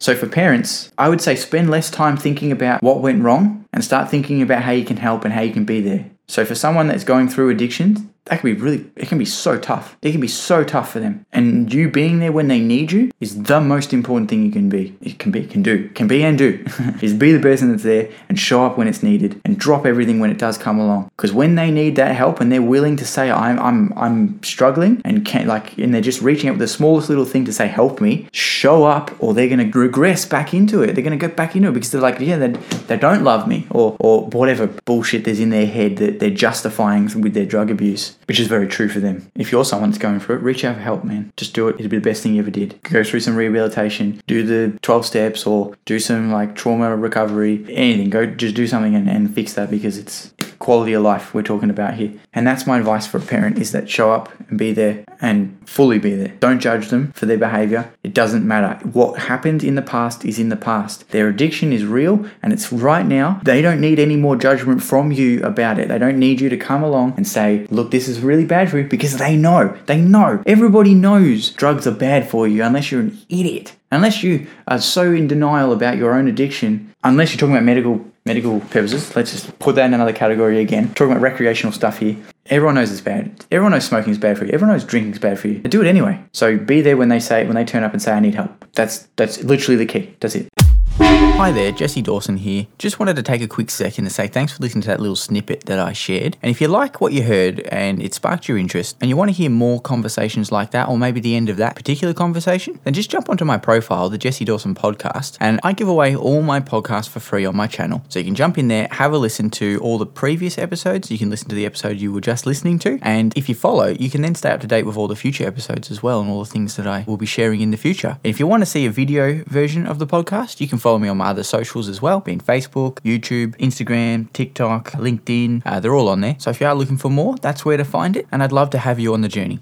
So for parents, I would say spend less time thinking about what went wrong and start thinking about how you can help and how you can be there. So for someone that's going through addictions, that can be really it can be so tough. It can be so tough for them. And you being there when they need you is the most important thing you can be it can be can do can be and do is be the person that's there and show up when it's needed and drop everything when it does come along. Because when they need that help and they're willing to say i'm i'm i'm struggling and can't like and they're just reaching out with the smallest little thing to say help me show up or they're going to regress back into it. They're going to go back into it because they're like yeah they, they don't love me or or whatever bullshit there's in their head that they're justifying with their drug abuse which is very true for them. If you're someone that's going through it, reach out for help, man. Just do it. It'll be the best thing you ever did. Go through some rehabilitation, do the 12 steps, or do some like trauma recovery, anything. Go just do something and, and fix that because it's quality of life we're talking about here. And that's my advice for a parent is that show up and be there and fully be there. Don't judge them for their behavior. It doesn't matter. What happened in the past is in the past. Their addiction is real and it's right now. They don't need any more judgment from you about it. They don't need you to come along and say, look, this is really bad for you because they know. They know. Everybody knows drugs are bad for you unless you're an idiot. Unless you are so in denial about your own addiction, unless you're talking about medical medical purposes, let's just put that in another category again. Talking about recreational stuff here. Everyone knows it's bad. Everyone knows smoking is bad for you. Everyone knows drinking is bad for you. But do it anyway. So be there when they say when they turn up and say I need help. That's that's literally the key. That's it. Hi there, Jesse Dawson here. Just wanted to take a quick second to say thanks for listening to that little snippet that I shared. And if you like what you heard and it sparked your interest and you want to hear more conversations like that, or maybe the end of that particular conversation, then just jump onto my profile, the Jesse Dawson podcast, and I give away all my podcasts for free on my channel. So you can jump in there, have a listen to all the previous episodes. You can listen to the episode you were just listening to. And if you follow, you can then stay up to date with all the future episodes as well and all the things that I will be sharing in the future. And if you want to see a video version of the podcast, you can follow me on my other socials as well, being Facebook, YouTube, Instagram, TikTok, LinkedIn. Uh, they're all on there. So if you are looking for more, that's where to find it. And I'd love to have you on the journey.